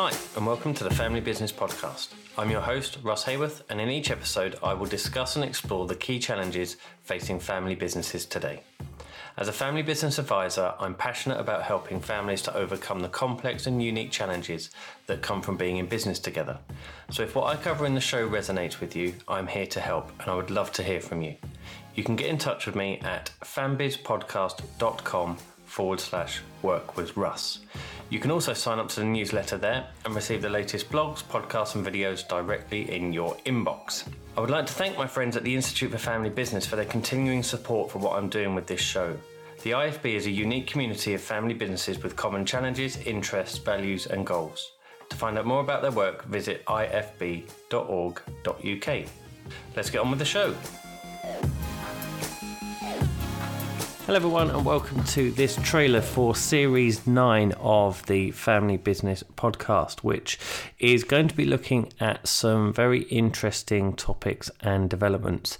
Hi, and welcome to the Family Business Podcast. I'm your host, Russ Haworth, and in each episode, I will discuss and explore the key challenges facing family businesses today. As a family business advisor, I'm passionate about helping families to overcome the complex and unique challenges that come from being in business together. So, if what I cover in the show resonates with you, I'm here to help, and I would love to hear from you. You can get in touch with me at fambizpodcast.com forward slash work with Russ. You can also sign up to the newsletter there and receive the latest blogs, podcasts, and videos directly in your inbox. I would like to thank my friends at the Institute for Family Business for their continuing support for what I'm doing with this show. The IFB is a unique community of family businesses with common challenges, interests, values, and goals. To find out more about their work, visit ifb.org.uk. Let's get on with the show. Hello, everyone, and welcome to this trailer for Series 9 of the Family Business Podcast, which is going to be looking at some very interesting topics and developments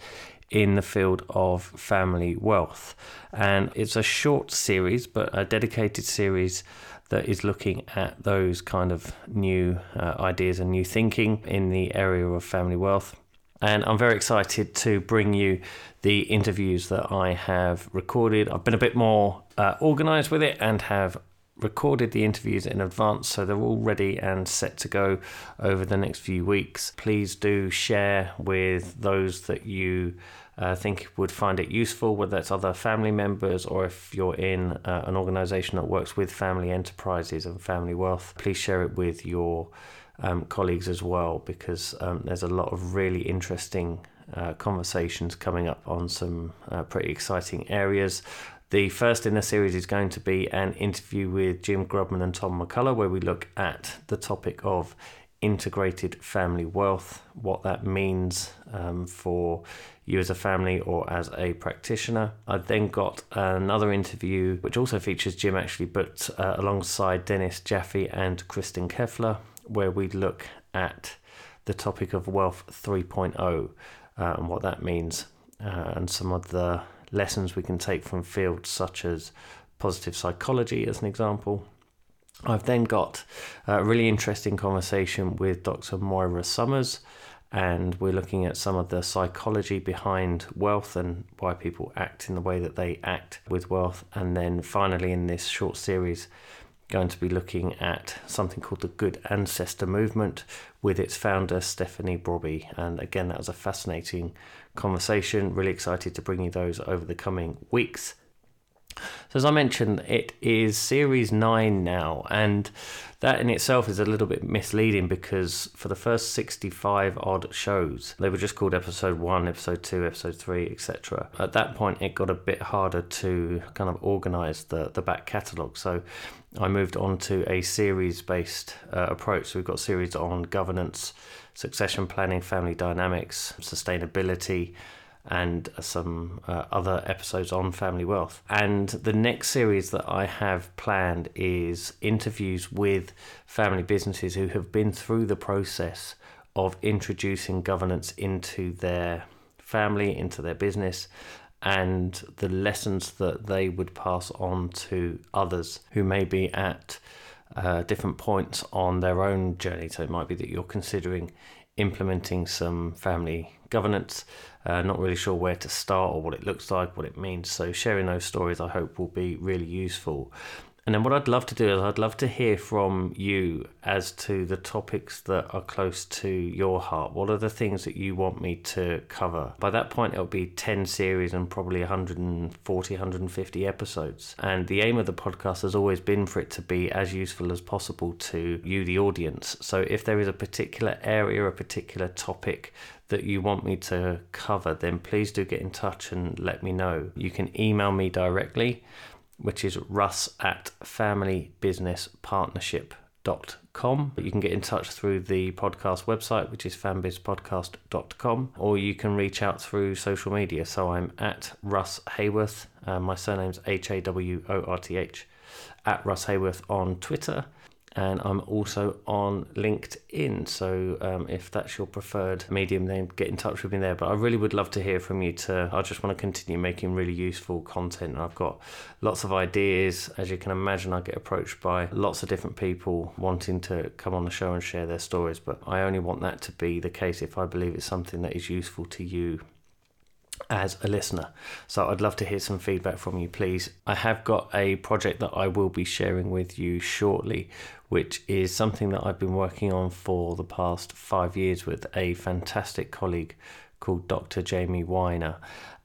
in the field of family wealth. And it's a short series, but a dedicated series that is looking at those kind of new uh, ideas and new thinking in the area of family wealth. And I'm very excited to bring you the interviews that I have recorded. I've been a bit more uh, organized with it and have recorded the interviews in advance so they're all ready and set to go over the next few weeks. Please do share with those that you uh, think would find it useful, whether that's other family members or if you're in uh, an organization that works with family enterprises and family wealth. Please share it with your um, colleagues as well because um, there's a lot of really interesting uh, conversations coming up on some uh, pretty exciting areas. The first in the series is going to be an interview with Jim Grubman and Tom McCullough, where we look at the topic of integrated family wealth, what that means um, for you as a family or as a practitioner. I've then got another interview, which also features Jim actually, but uh, alongside Dennis Jaffe and Kristin Keffeler, where we look at the topic of Wealth 3.0 uh, and what that means, uh, and some of the lessons we can take from fields such as positive psychology, as an example. I've then got a really interesting conversation with Dr. Moira Somers, and we're looking at some of the psychology behind wealth and why people act in the way that they act with wealth. And then finally, in this short series, going to be looking at something called the Good Ancestor Movement with its founder, Stephanie Brobbey. And again, that was a fascinating conversation. Really excited to bring you those over the coming weeks. So, as I mentioned, it is series nine now, and that in itself is a little bit misleading because for the first 65 odd shows, they were just called episode one, episode two, episode three, etc. At that point, it got a bit harder to kind of organize the, the back catalogue. So, I moved on to a series based uh, approach. So, we've got series on governance, succession planning, family dynamics, sustainability and some uh, other episodes on family wealth. And the next series that I have planned is interviews with family businesses who have been through the process of introducing governance into their family, into their business, and the lessons that they would pass on to others who may be at uh, different points on their own journey. So it might be that you're considering implementing some family governance. Uh, not really sure where to start or what it looks like, what it means. So, sharing those stories I hope will be really useful. And then, what I'd love to do is, I'd love to hear from you as to the topics that are close to your heart. What are the things that you want me to cover? By that point, it'll be 10 series and probably 140, 150 episodes. And the aim of the podcast has always been for it to be as useful as possible to you, the audience. So, if there is a particular area, a particular topic that you want me to cover, then please do get in touch and let me know. You can email me directly which is russ at familybusinesspartnership.com. You can get in touch through the podcast website, which is fambizpodcast.com, or you can reach out through social media. So I'm at Russ Haworth. Uh, my surname's H A W O R T H, at Russ Haworth on Twitter. And I'm also on LinkedIn. So um, if that's your preferred medium, then get in touch with me there. But I really would love to hear from you. To I just want to continue making really useful content, I've got lots of ideas. As you can imagine, I get approached by lots of different people wanting to come on the show and share their stories. But I only want that to be the case if I believe it's something that is useful to you as a listener. So I'd love to hear some feedback from you, please. I have got a project that I will be sharing with you shortly, which is something that I've been working on for the past five years with a fantastic colleague called Dr. Jamie Weiner.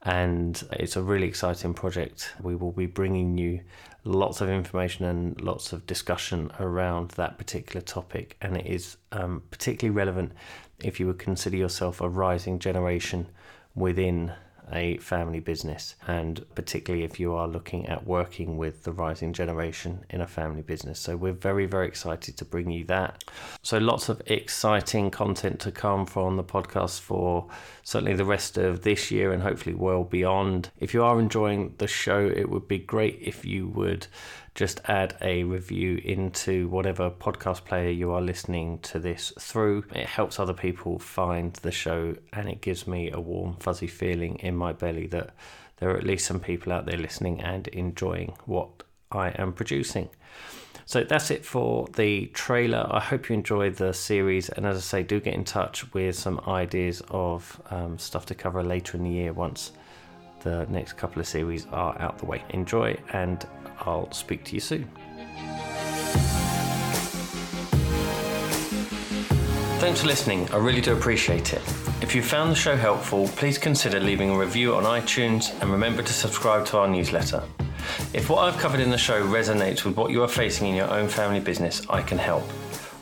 And it's a really exciting project. We will be bringing you lots of information and lots of discussion around that particular topic. And it is um, particularly relevant if you would consider yourself a rising generation within a family business, and particularly if you are looking at working with the rising generation in a family business. So, we're very, very excited to bring you that. So, lots of exciting content to come from the podcast for certainly the rest of this year and hopefully well beyond. If you are enjoying the show, it would be great if you would just add a review into whatever podcast player you are listening to this through. It helps other people find the show and it gives me a warm, fuzzy feeling in my belly that there are at least some people out there listening and enjoying what I am producing. So that's it for the trailer. I hope you enjoyed the series, and as I say, do get in touch with some ideas of um, stuff to cover later in the year once the next couple of series are out the way. Enjoy, and I'll speak to you soon. Thanks for listening, I really do appreciate it. If you found the show helpful, please consider leaving a review on iTunes and remember to subscribe to our newsletter. If what I've covered in the show resonates with what you are facing in your own family business, I can help.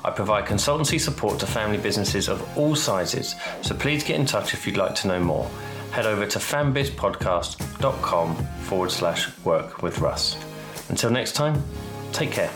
I provide consultancy support to family businesses of all sizes, so please get in touch if you'd like to know more. Head over to fambizpodcast.com forward slash work with Russ. Until next time, take care.